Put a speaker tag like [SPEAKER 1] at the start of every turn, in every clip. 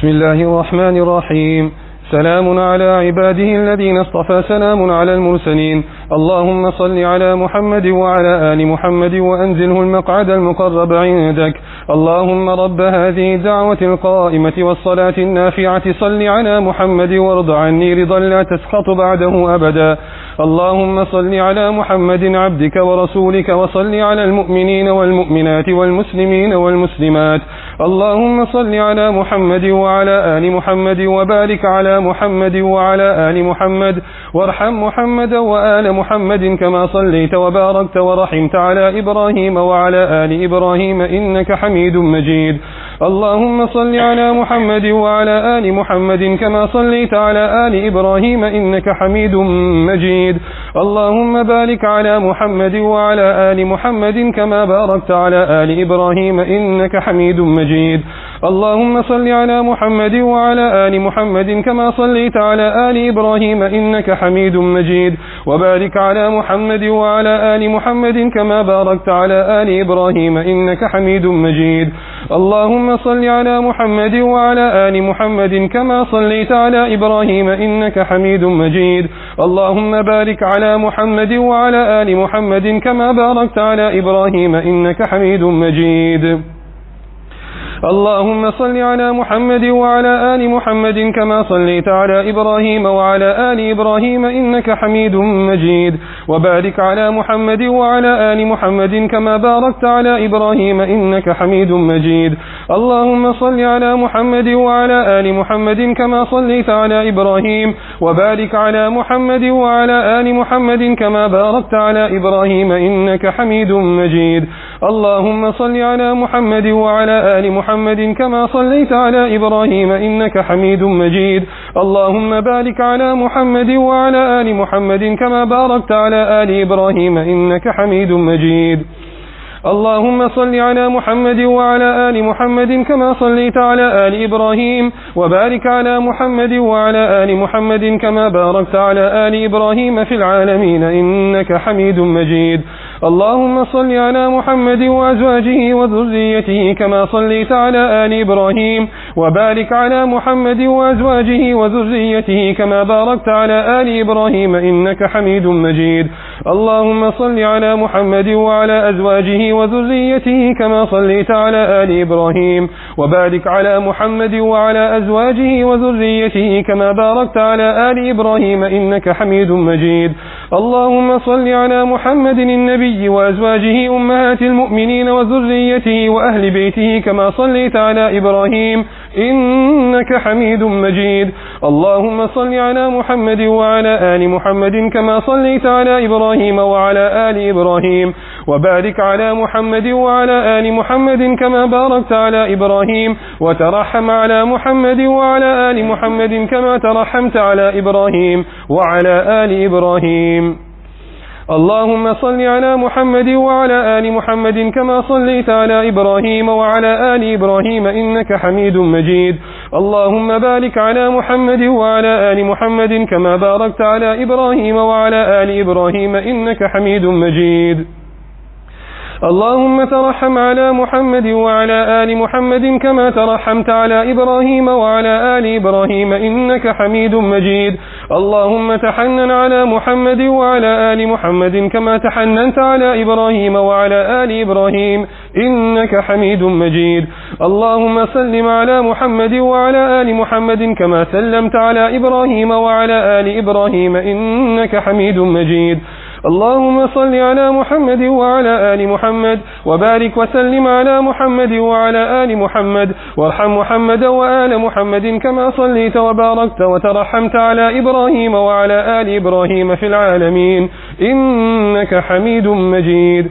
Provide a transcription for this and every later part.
[SPEAKER 1] بسم الله الرحمن الرحيم. سلام على عباده الذين اصطفى. سلام على المرسلين. اللهم صل على محمد وعلى آل محمد وأنزله المقعد المقرب عندك. اللهم رب هذه الدعوة القائمة والصلاة النافعة. صل على محمد وارض عني رضا لا تسخط بعده أبدا. اللهم صل على محمد عبدك ورسولك وصل على المؤمنين والمؤمنات والمسلمين والمسلمات. اللهم صل على محمد وعلى آل محمد وبارك على محمد وعلى آل محمد. وارحم محمد وآل محمد كما صليت وباركت ورحمت على إبراهيم وعلى آل إبراهيم إنك حميد مجيد. اللهم صل على محمد وعلى آل محمد كما صليت على آل إبراهيم إنك حميد مجيد. اللهم بارك على محمد وعلى آل محمد كما باركت على آل إبراهيم إنك حميد مجيد. اللهم صل على محمد وعلى آل محمد كما صليت على آل إبراهيم إنك حميد مجيد. وبارك على محمد وعلى آل محمد كما باركت على آل إبراهيم إنك حميد مجيد. اللهم صل على محمد وعلى آل محمد كما صليت على إبراهيم إنك حميد مجيد. اللهم بارك على محمد وعلى آل محمد كما باركت على إبراهيم إنك حميد مجيد. اللهم صل على محمد وعلى آل محمد كما صليت على إبراهيم وعلى آل إبراهيم إنك حميد مجيد. وبارك على محمد وعلى آل محمد كما باركت على إبراهيم إنك حميد مجيد. اللهم صل على محمد وعلى آل محمد كما صليت على إبراهيم. وبارك على محمد وعلى آل محمد كما باركت على إبراهيم إنك حميد مجيد. اللهم صل على محمد وعلى آل محمد كما صليت على إبراهيم إنك حميد مجيد. اللهم بارك على محمد وعلى آل محمد كما باركت على آل إبراهيم إنك حميد مجيد. اللهم صل على محمد وعلى آل محمد كما صليت على آل إبراهيم. وبارك على محمد وعلى آل محمد كما باركت على آل إبراهيم في العالمين إنك حميد مجيد. اللهم صل على محمد وأزواجه وذريته كما صليت على آل إبراهيم وبارك على محمد وأزواجه وذريته كما باركت على آل إبراهيم إنك حميد مجيد. اللهم صل على محمد وعلى أزواجه وذريته كما صليت على آل إبراهيم وبارك على محمد وعلى أزواجه وذريته كما باركت على آل إبراهيم إنك حميد مجيد. اللهم صل على محمد النبي وأزواجه أمهات المؤمنين وذريته وأهل بيته كما صليت على إبراهيم إنك حميد مجيد. اللهم صل على محمد وعلى آل محمد كما صليت على إبراهيم وعلى آل إبراهيم. وبارك على محمد وعلى آل محمد كما باركت على إبراهيم. وترحم على محمد وعلى آل محمد كما ترحمت على إبراهيم وعلى آل إبراهيم. اللهم صل على محمد وعلى آل محمد كما صليت على إبراهيم وعلى آل إبراهيم إنك حميد مجيد. اللهم بارك على محمد وعلى آل محمد كما باركت على إبراهيم وعلى آل إبراهيم إنك حميد مجيد. اللهم ترحم على محمد وعلى آل محمد كما ترحمت على إبراهيم وعلى آل إبراهيم إنك حميد مجيد. اللهم تحنن على محمد وعلى آل محمد كما تحننت على إبراهيم وعلى آل إبراهيم إنك حميد مجيد. اللهم سلم على محمد وعلى آل محمد كما سلمت على إبراهيم وعلى آل إبراهيم إنك حميد مجيد. اللهم صل على محمد وعلى آل محمد وبارك وسلم على محمد وعلى آل محمد. وارحم محمد وآل محمد كما صليت وباركت وترحمت على إبراهيم وعلى آل إبراهيم في العالمين. إنك حميد مجيد.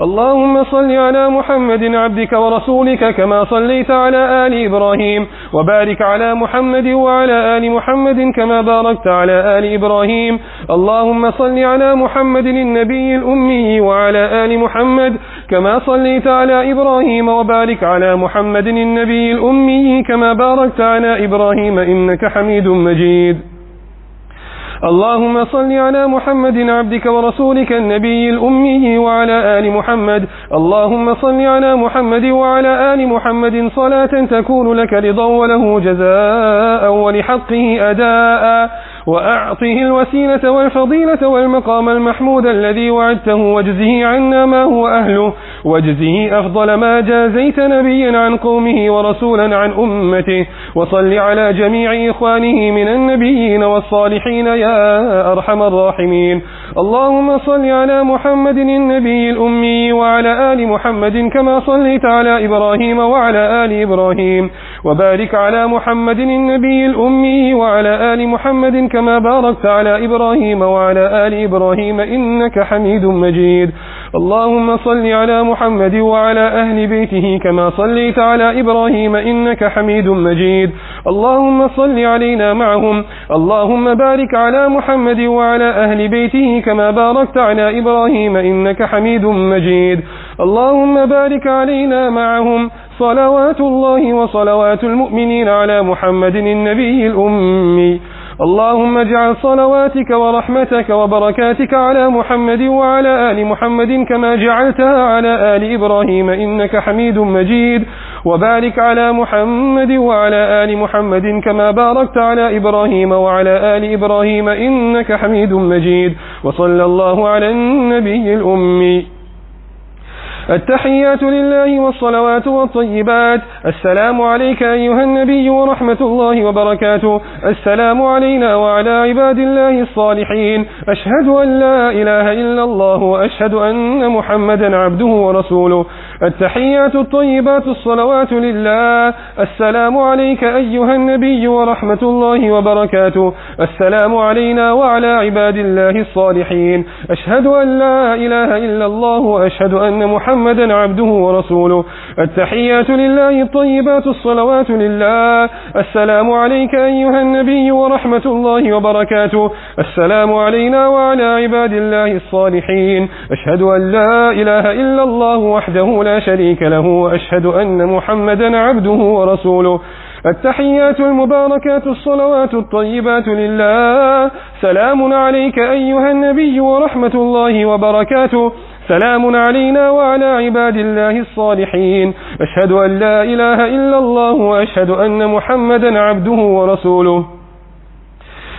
[SPEAKER 1] اللهم صل على محمد عبدك ورسولك كما صليت على آل إبراهيم وبارك على محمد وعلى آل محمد كما باركت على آل إبراهيم. اللهم صل على محمد النبي الأمي وعلى آل محمد كما صليت على إبراهيم وبارك على محمد النبي الأمي كما باركت على إبراهيم إنك حميد مجيد. اللهم صل على محمد عبدك ورسولك النبي الأمي وعلى آل محمد. اللهم صل على محمد وعلى آل محمد. صلاة تكون لك رضا وله جزاء ولحقه أداء. وأعطه الوسيلة والفضيلة والمقام المحمود الذي وعدته واجزه عنا ما هو أهله واجزه أفضل ما جازيت نبيا عن قومه ورسولا عن أمته. وصل على جميع إخوانه من النبيين والصالحين يا أرحم الراحمين. اللهم صل على محمد النبي الأمي وعلى آل محمد كما صليت على إبراهيم وعلى آل إبراهيم. وبارك على محمد النبي الأمي وعلى آل محمد كما باركت على إبراهيم وعلى آل إبراهيم إنك حميد مجيد. اللهم صل على محمد وعلى أهل بيته كما صليت على إبراهيم إنك حميد مجيد. اللهم صل علينا معهم. اللهم بارك على محمد وعلى أهل بيته كما باركت على إبراهيم إنك حميد مجيد. اللهم بارك علينا معهم. صلوات الله وصلوات المؤمنين على محمد النبي الأمي. اللهم اجعل صلواتك ورحمتك وبركاتك على محمد وعلى آل محمد كما جعلتها على آل إبراهيم إنك حميد مجيد. وبارك على محمد وعلى آل محمد كما باركت على إبراهيم وعلى آل إبراهيم إنك حميد مجيد. وصلى الله على النبي الأمي. التحيات لله والصلوات والطيبات. السلام عليك أيها النبي ورحمة الله وبركاته. السلام علينا وعلى عباد الله الصالحين. أشهد أن لا إله إلا الله وأشهد أن محمدا عبده ورسوله. التحيات الطيبات الصلوات لله. السلام عليك أيها النبي ورحمة الله وبركاته. السلام علينا وعلى عباد الله الصالحين. أشهد أن لا إله إلا الله وأشهد أن محمدا عبده ورسوله. التحيات لله الطيبات الصلوات لله. السلام عليك أيها النبي ورحمة الله وبركاته. السلام علينا وعلى عباد الله الصالحين. أشهد أن لا إله إلا الله وحده لا شريك له وأشهد أن محمدا عبده ورسوله. التحيات المباركات الصلوات الطيبات لله. سلام عليك أيها النبي ورحمة الله وبركاته. سلام علينا وعلى عباد الله الصالحين. أشهد أن لا إله إلا الله وأشهد أن محمدا عبده ورسوله.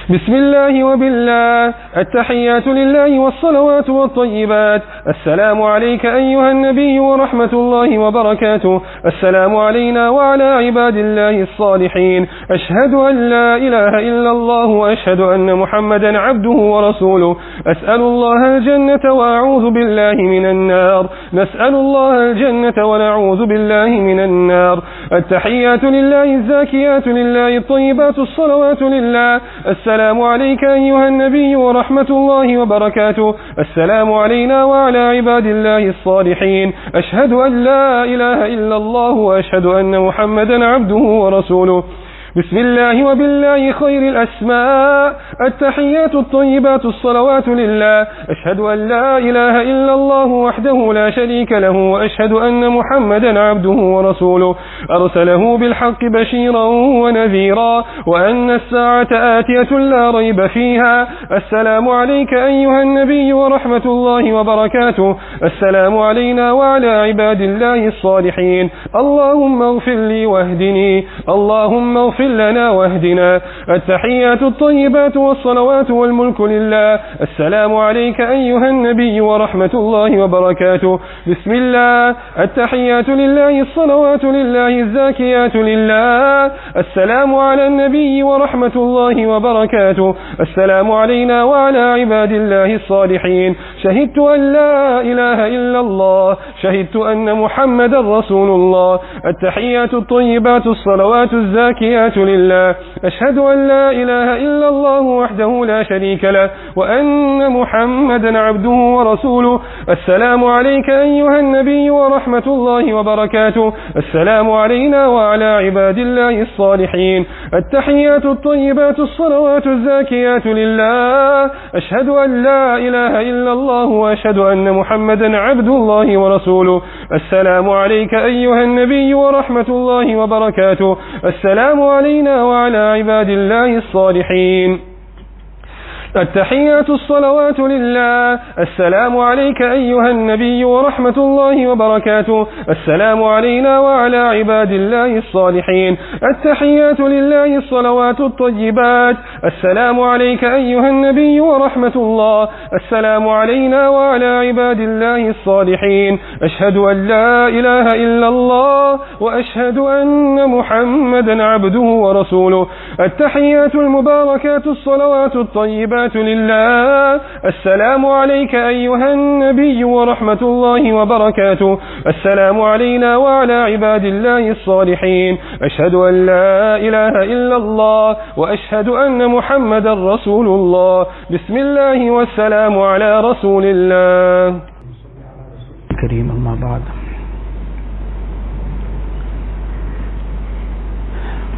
[SPEAKER 1] بسم الله وبالله. التحيات لله والصلوات والطيبات. السلام عليك أيها النبي ورحمة الله وبركاته. السلام علينا وعلى عباد الله الصالحين. أشهد أن لا إله إلا الله وأشهد أن محمدا عبده ورسوله. أسأل الله الجنة وأعوذ بالله من النار. نسأل الله الجنة ونعوذ بالله من النار. التحيات لله الزاكيات لله الطيبات الصلوات لله. السلام عليك أيها النبي ورحمة الله وبركاته. السلام علينا وعلى عباد الله الصالحين. أشهد أن لا إله إلا الله وأشهد أن محمدا عبده ورسوله. بسم الله وبالله خير الأسماء. التحيات الطيبات الصلوات لله. أشهد أن لا إله إلا الله وحده لا شريك له وأشهد أن محمدا عبده ورسوله. أرسله بالحق بشيرا ونذيرا وأن الساعة آتية لا ريب فيها. السلام عليك أيها النبي ورحمة الله وبركاته. السلام علينا وعلى عباد الله الصالحين. اللهم اغفر لي واهدني. اللهم اغفر لنا واهدنا. التحيات الطيبات والصلوات والملك لله. السلام عليك أيها النبي ورحمة الله وبركاته. بسم الله. التحيات لله الصلوات لله الزاكيات لله. السلام على النبي ورحمة الله وبركاته. السلام علينا وعلى عباد الله الصالحين. شهدت أن لا إله إلا الله. شهدت أن محمد رسول الله. التحيات الطيبات الصلوات الزاكيات لله. أشهد أن لا إله إلا الله وحده لا شريك له وأن محمدا عبده ورسوله. السلام عليك أيها النبي ورحمة الله وبركاته. السلام علينا وعلى عباد الله الصالحين. التحيات الطيبات الصلوات الزاكيات لله. أشهد أن لا إله إلا الله وأشهد أن محمدا عبد الله ورسوله. السلام عليك أيها النبي ورحمة الله وبركاته. السلام علينا وعلى عباد الله الصالحين. التحيات الصلوات لله. السلام عليك أيها النبي ورحمة الله وبركاته. السلام علينا وعلى عباد الله الصالحين. التحيات لله الصلوات الطيبات. السلام عليك أيها النبي ورحمة الله. السلام علينا وعلى عباد الله الصالحين. أشهد أن لا إله إلا الله وأشهد أن محمدا عبده ورسوله. التحيات المباركات الصلوات الطيبات لله. السلام عليك أيها النبي ورحمة الله وبركاته. السلام علينا وعلى عباد الله الصالحين. أشهد أن لا إله إلا الله وأشهد أن محمدا رسول الله. بسم الله والسلام على رسول الله.
[SPEAKER 2] كريم أما بعد.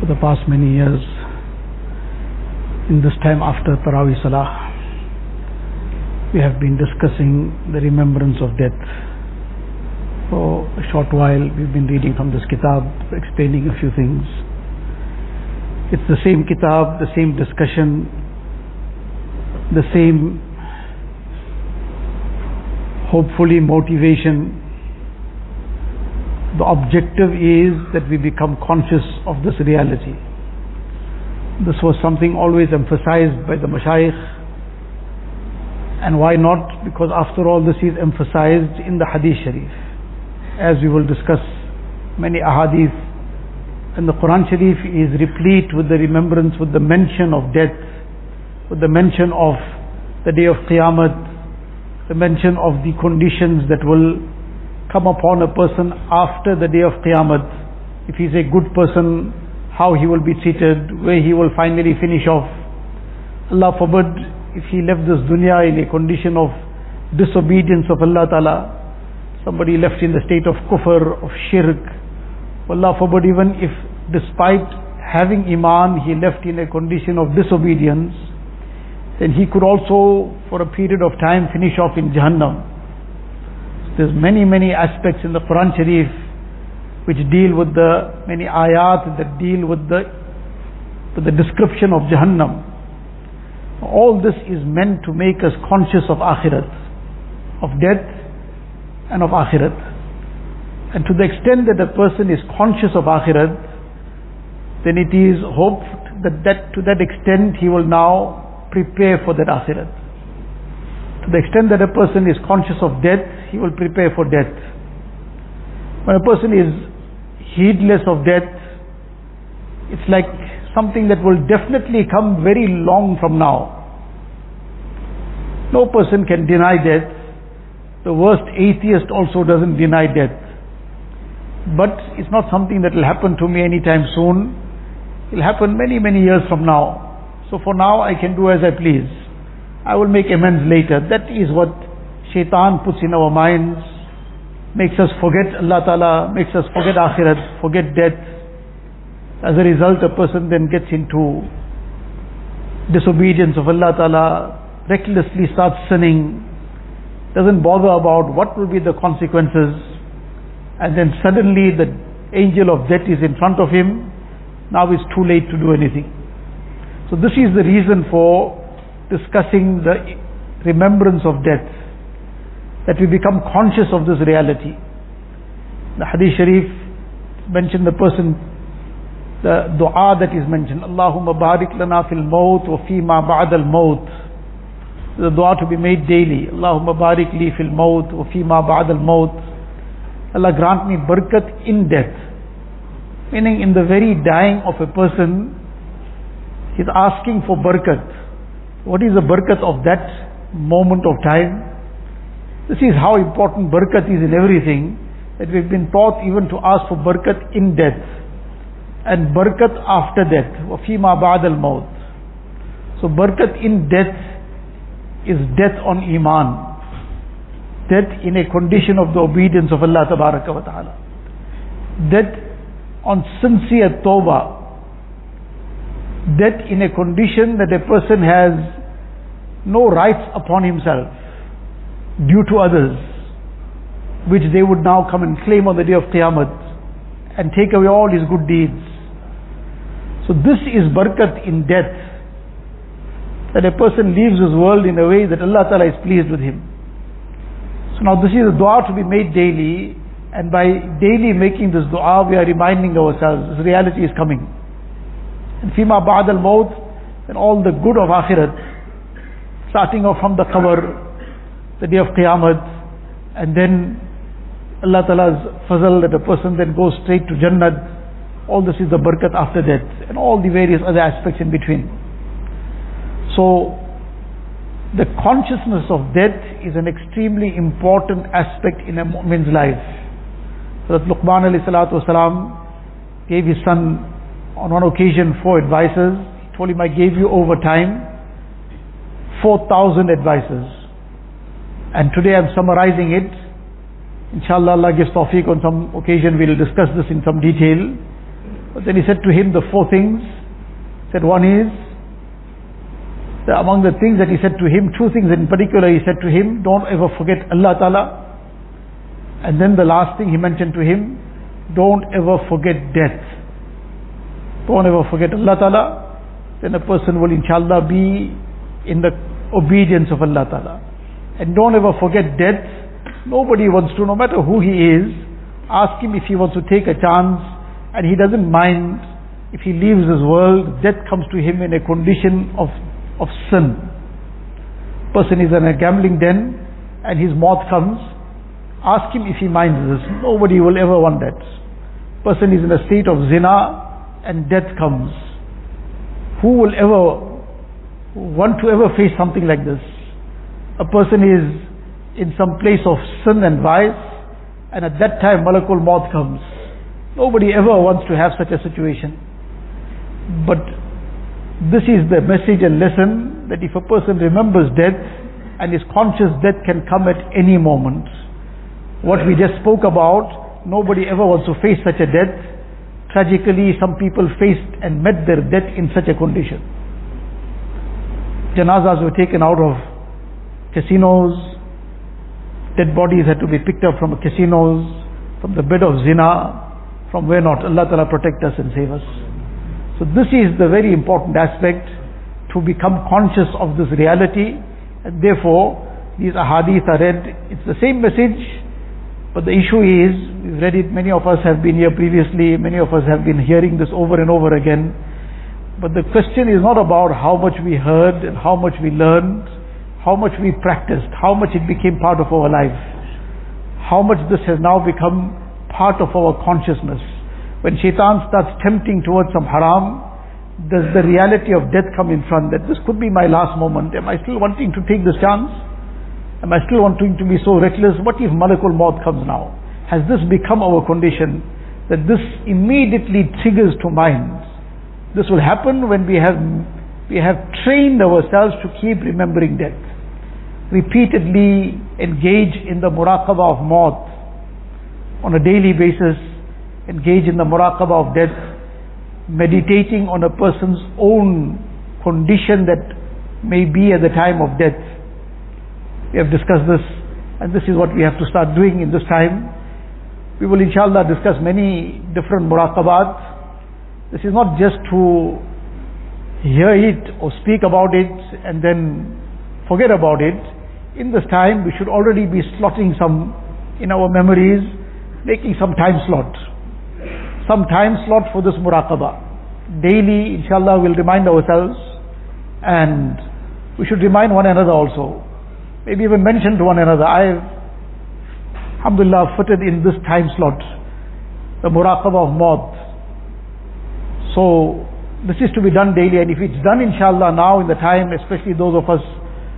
[SPEAKER 2] For the past many years, in this time after Taraweeh Salah, we have been discussing the remembrance of death. For a short while, we've been reading from this kitab, explaining a few things. It's the same kitab, the same discussion, the same hopefully motivation. The objective is that we become conscious of this reality. This was something always emphasized by the mashayikh. And why not? Because after all this is emphasized in the hadith sharif. As we will discuss many ahadith and the Quran Sharif is replete with the remembrance, with the mention of death, with the mention of the day of Qiyamah, the mention of the conditions that will come upon a person after the day of Qiyamah. If he's a good person, how he will be treated, where he will finally finish off. Allah forbid if he left this dunya in a condition of disobedience of Allah Ta'ala, somebody left in the state of kufr, of shirk, Allah forbid even if despite having iman he left in a condition of disobedience, then he could also for a period of time finish off in Jahannam. There's many, many aspects in the Quran Sharif which deal with the many ayat that deal with the with the description of Jahannam. All this is meant to make us conscious of Akhirat, of death and of Akhirat. And to the extent that a person is conscious of Akhirat, then it is hoped that, that to that extent he will now prepare for that Akhirat. To the extent that a person is conscious of death, he will prepare for death. When a person is heedless of death, it's like something that will definitely come very long from now. No person can deny death. The worst atheist also doesn't deny death. But it's not something that will happen to me anytime soon. It will happen many, many years from now. So for now I can do as I please. I will make amends later. That is what shaitan puts in our minds, makes us forget Allah Ta'ala, makes us forget Akhirat, forget death. As a result, a person then gets into disobedience of Allah Ta'ala, recklessly starts sinning, doesn't bother about what will be the consequences, and then suddenly the angel of death is in front of him, now it's too late to do anything. So this is the reason for discussing the remembrance of death, that we become conscious of this reality. The Hadith Sharif mentioned the person, the dua that is mentioned, Allahumma barik lana fil maut wa fima ba'd al maut. The dua to be made daily, Allahumma barik li fil maut wa fima ba'd al maut. Allah grant me barakat in death. Meaning in the very dying of a person, he's asking for barakat. What is the barakat of that moment of time? This is how important barakat is in everything that we've been taught even to ask for barakat in death and barakat after death. Wafima ba'd al maut. So barakat in death is death on iman. Death in a condition of the obedience of Allah tabaraka wa ta'ala. Death on sincere tawbah. Death in a condition that a person has no rights upon himself due to others, which they would now come and claim on the day of Qiyamah and take away all his good deeds. So this is barakat in death, that a person leaves this world in a way that Allah Ta'ala is pleased with him. So now this is a dua to be made daily, and by daily making this dua, we are reminding ourselves this reality is coming. And fima ba'd al-maut, and all the good of akhirat, starting off from the qabr, the day of qiyamah, and then Allah Ta'ala's fazl that a person then goes straight to Jannah. All this is the barakat after death, and all the various other aspects in between. So, the consciousness of death is an extremely important aspect in a mu'min's life. So that Luqman alayhi salatu wasalam gave his son on one occasion four advices. He told him, I gave you over time 4,000 advices. And today I'm summarizing it. Inshallah Allah gives tawfiq on some occasion we'll discuss this in some detail. But then he said to him the four things. He said one is the, among the things that he said to him, two things in particular he said to him, don't ever forget Allah Ta'ala. And then the last thing he mentioned to him, don't ever forget death. Don't ever forget Allah Ta'ala. Then a person will inshallah be in the obedience of Allah Ta'ala. And don't ever forget death. Nobody wants to, no matter who he is, ask him if he wants to take a chance and he doesn't mind if he leaves this world, death comes to him in a condition of of sin. Person is in a gambling den and his maut comes. Ask him if he minds this. Nobody will ever want that. Person is in a state of zina and death comes. Who will ever want to ever face something like this? A person is in some place of sin and vice and at that time Malakul Maut comes. Nobody ever wants to have such a situation. But this is the message and lesson that if a person remembers death and is conscious death can come at any moment. What we just spoke about, nobody ever wants to face such a death. Tragically, some people faced and met their death in such a condition. Janazas were taken out of casinos, dead bodies had to be picked up from casinos, from the bed of zina, from where not. Allah Ta'ala protect us and save us. So this is the very important aspect to become conscious of this reality and therefore these ahadith are read, it's the same message but the issue is, we've read it, many of us have been here previously, many of us have been hearing this over and over again but the question is not about how much we heard and how much we learned, how much we practiced, how much it became part of our life, how much this has now become part of our consciousness. When shaitan starts tempting towards some haram, does the reality of death come in front that this could be my last moment? Am I still wanting to take this chance? Am I still wanting to be so reckless? What if Malakul Maut comes now? Has this become our condition that this immediately triggers to mind? This will happen when we have we have trained ourselves to keep remembering death. Repeatedly engage in the muraqabah of maut on a daily basis, engage in the muraqabah of death, meditating on a person's own condition that may be at the time of death. We have discussed this and this is what we have to start doing in this time. We will inshallah discuss many different muraqabat this is not just to hear it or speak about it and then forget about it. In this time, we should already be slotting some in our memories, making some time slot. Some time slot for this muraqabah. Daily, inshallah, we'll remind ourselves and we should remind one another also. Maybe even mention to one another, I've, alhamdulillah, fitted in this time slot, the muraqabah of maut. So this is to be done daily and if it's done inshallah now in the time, especially those of us,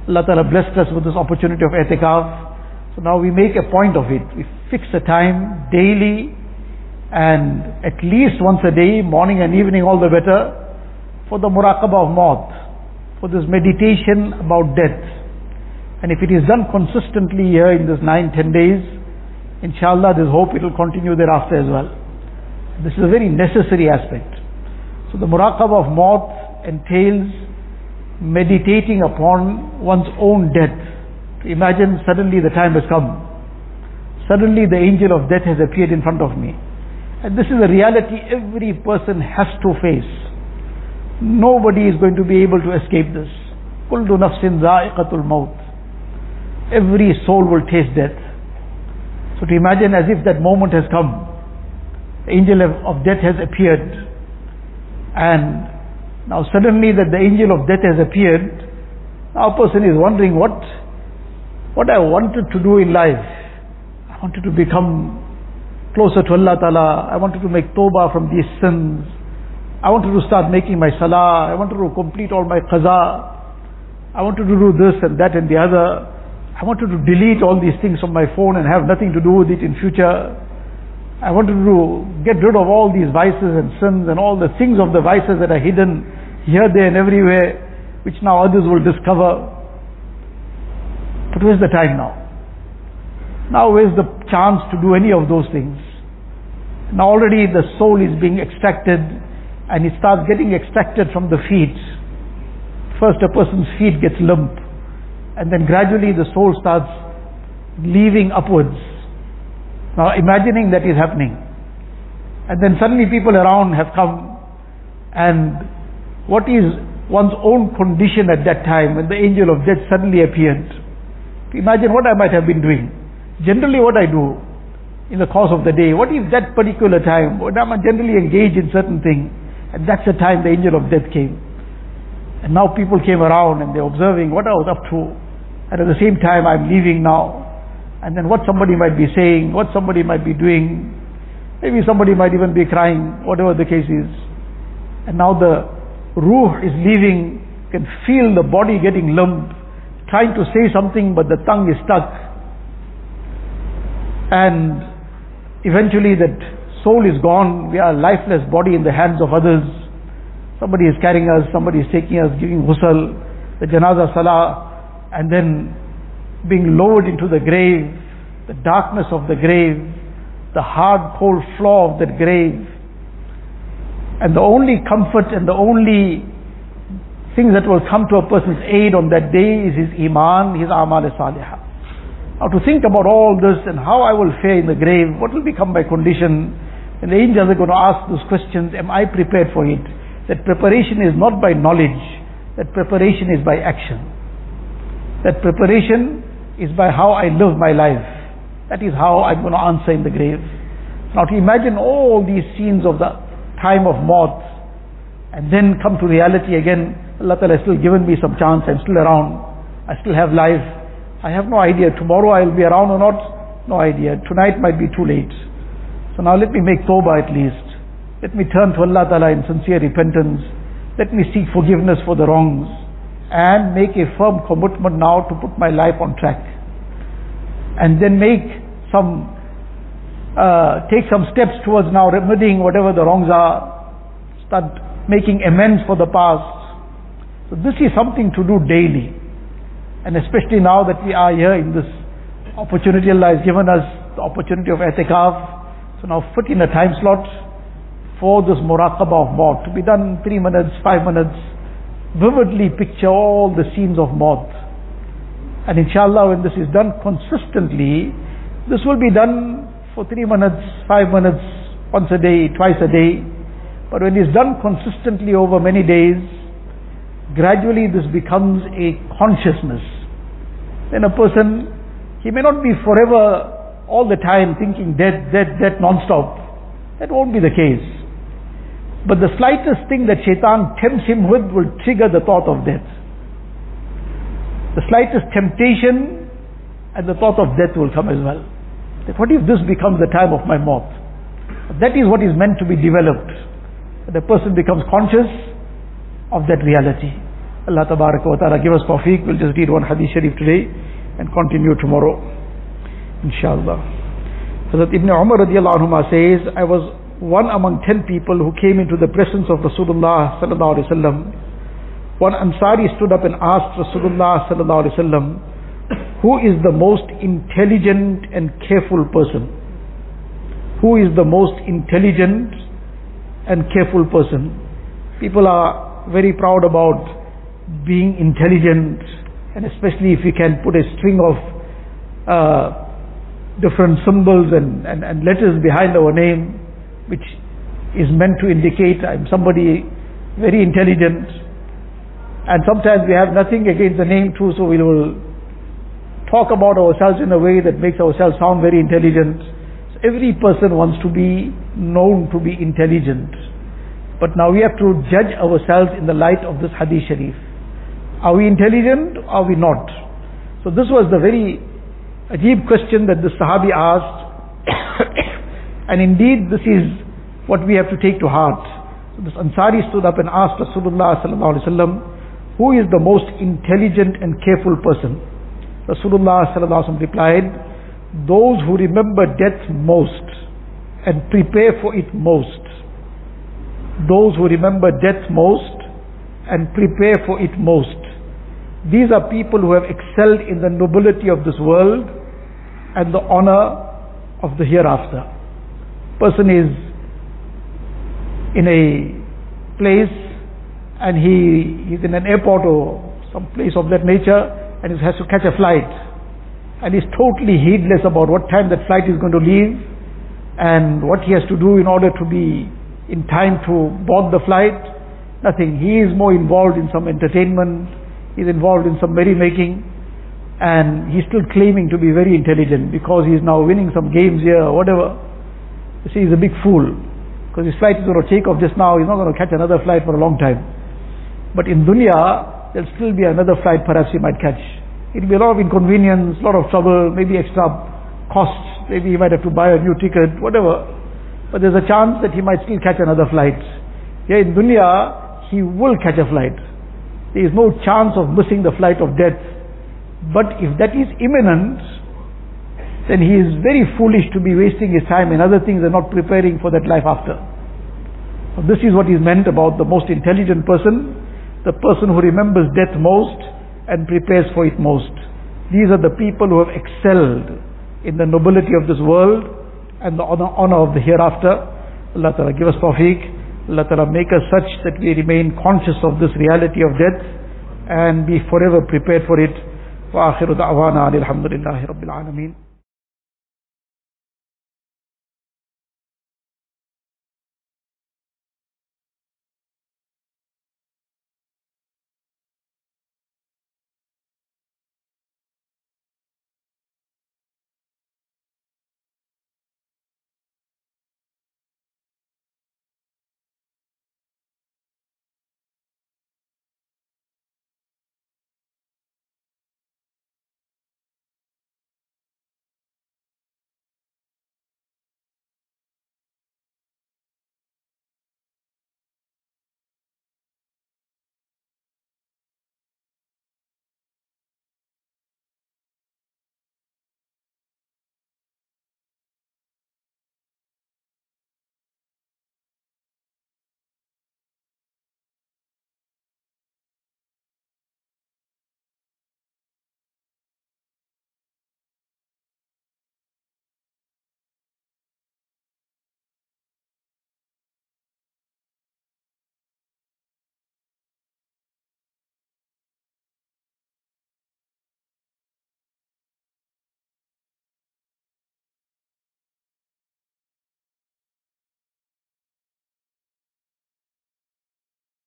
[SPEAKER 2] Allah Ta'ala blessed us with this opportunity of etikaf. So now we make a point of it. We fix a time daily and at least once a day, morning and evening all the better, for the muraqabah of maut, for this meditation about death. And if it is done consistently here in this nine, ten days, inshallah there's hope it will continue thereafter as well. This is a very necessary aspect. So the muraqabah of maut entails meditating upon one's own death. Imagine suddenly the time has come. Suddenly the angel of death has appeared in front of me. And this is a reality every person has to face. Nobody is going to be able to escape this. كل نفس ذائقة الموت. Every soul will taste death. So to imagine as if that moment has come. The angel of death has appeared. and now suddenly that the angel of death has appeared, now a person is wondering what, what I wanted to do in life. I wanted to become closer to Allah Ta'ala. I wanted to make tawbah from these sins. I wanted to start making my salah. I wanted to complete all my qaza. I wanted to do this and that and the other. I wanted to delete all these things from my phone and have nothing to do with it in future. I wanted to get rid of all these vices and sins and all the things of the vices that are hidden here, there and everywhere, which now others will discover. But where's the time now? Now where's the chance to do any of those things? Now already the soul is being extracted and it starts getting extracted from the feet. First a person's feet gets limp and then gradually the soul starts leaving upwards. Now imagining that is happening. And then suddenly people around have come and what is one's own condition at that time when the angel of death suddenly appeared? Imagine what I might have been doing. Generally what I do in the course of the day, what if that particular time, when I'm generally engaged in certain thing, and that's the time the angel of death came. And now people came around and they're observing what I was up to. And at the same time I'm leaving now. And then what somebody might be saying, what somebody might be doing. Maybe somebody might even be crying, whatever the case is. And now the ruh is leaving, can feel the body getting limp, trying to say something but the tongue is stuck. And eventually that soul is gone, we are a lifeless body in the hands of others. Somebody is carrying us, somebody is taking us, giving ghusl, the janaza salah, and then being lowered into the grave, the darkness of the grave, the hard cold floor of that grave. And the only comfort and the only thing that will come to a person's aid on that day is his iman, his amal salihah. Now to think about all this and how I will fare in the grave, what will become my condition, and the angels are going to ask those questions, am I prepared for it? That preparation is not by knowledge, that preparation is by action. That preparation is by how I live my life. That is how I'm going to answer in the grave. Now to imagine all these scenes of the time of maut, and then come to reality again, Allah has still given me some chance, I'm still around, I still have life, I have no idea, tomorrow I will be around or not, no idea, tonight might be too late. So now let me make tawbah at least. Let me turn to Allah Ta'ala in sincere repentance. Let me seek forgiveness for the wrongs and make a firm commitment now to put my life on track. And then make some, uh, take some steps towards now remedying whatever the wrongs are. Start making amends for the past. So this is something to do daily. And especially now that we are here in this opportunity Allah has given us the opportunity of etikaf. So now fit in a time slot for this muraqabah of maut to be done three minutes, five minutes. Vividly picture all the scenes of maut. And inshallah when this is done consistently, this will be done for three minutes, five minutes, once a day, twice a day. But when it's done consistently over many days, gradually this becomes a consciousness. Then a person, he may not be forever all the time thinking death, death, death non-stop. That won't be the case. But the slightest thing that shaitan tempts him with will trigger the thought of death. The slightest temptation and the thought of death will come as well. That what if this becomes the time of my maut? That is what is meant to be developed. The person becomes conscious of that reality. Allah Tabaraka wa Ta'ala give us tawfiq. We'll just read one hadith sharif today and continue tomorrow. Inshallah. Hazrat Ibn Umar radiallahu anhu says, I was one among ten people who came into the presence of Rasulullah sallallahu alaihi wasallam. One Ansari stood up and asked Rasulullah sallallahu alaihi wasallam, who is the most intelligent and careful person? Who is the most intelligent and careful person? People are very proud about being intelligent, and especially if we can put a string of uh, different symbols and, and, and letters behind our name, which is meant to indicate I'm somebody very intelligent. And sometimes we have nothing against the name too, so we will talk about ourselves in a way that makes ourselves sound very intelligent. So every person wants to be known to be intelligent. But now we have to judge ourselves in the light of this hadith sharif. Are we intelligent? Are we not? So this was the very deep question that the Sahabi asked. And indeed this is what we have to take to heart. So this Ansari stood up and asked Rasulullah who is the most intelligent and careful person? Rasulullah replied, those who remember death most and prepare for it most. Those who remember death most and prepare for it most. These are people who have excelled in the nobility of this world and the honor of the hereafter. Person is in a place and he is in an airport or some place of that nature and he has to catch a flight and he's totally heedless about what time that flight is going to leave and what he has to do in order to be in time to board the flight. Nothing. He is more involved in some entertainment, he's involved in some merrymaking and he's still claiming to be very intelligent because he's now winning some games here or whatever. You see, he's a big fool. Because his flight is going to take off just now, he's not going to catch another flight for a long time. But in dunya, there'll still be another flight perhaps he might catch. It'll be a lot of inconvenience, a lot of trouble, maybe extra costs, maybe he might have to buy a new ticket, whatever. But there's a chance that he might still catch another flight. Here in dunya, he will catch a flight. There is no chance of missing the flight of death. But if that is imminent, then he is very foolish to be wasting his time in other things and not preparing for that life after. So this is what is meant about the most intelligent person, the person who remembers death most and prepares for it most. These are the people who have excelled in the nobility of this world and the honor, honor of the hereafter. Allah Ta'ala give us tawfiq. Allah Ta'ala make us such that we remain conscious of this reality of death and be forever prepared for it. وآخر دعوانا الحمد لله رب العالمين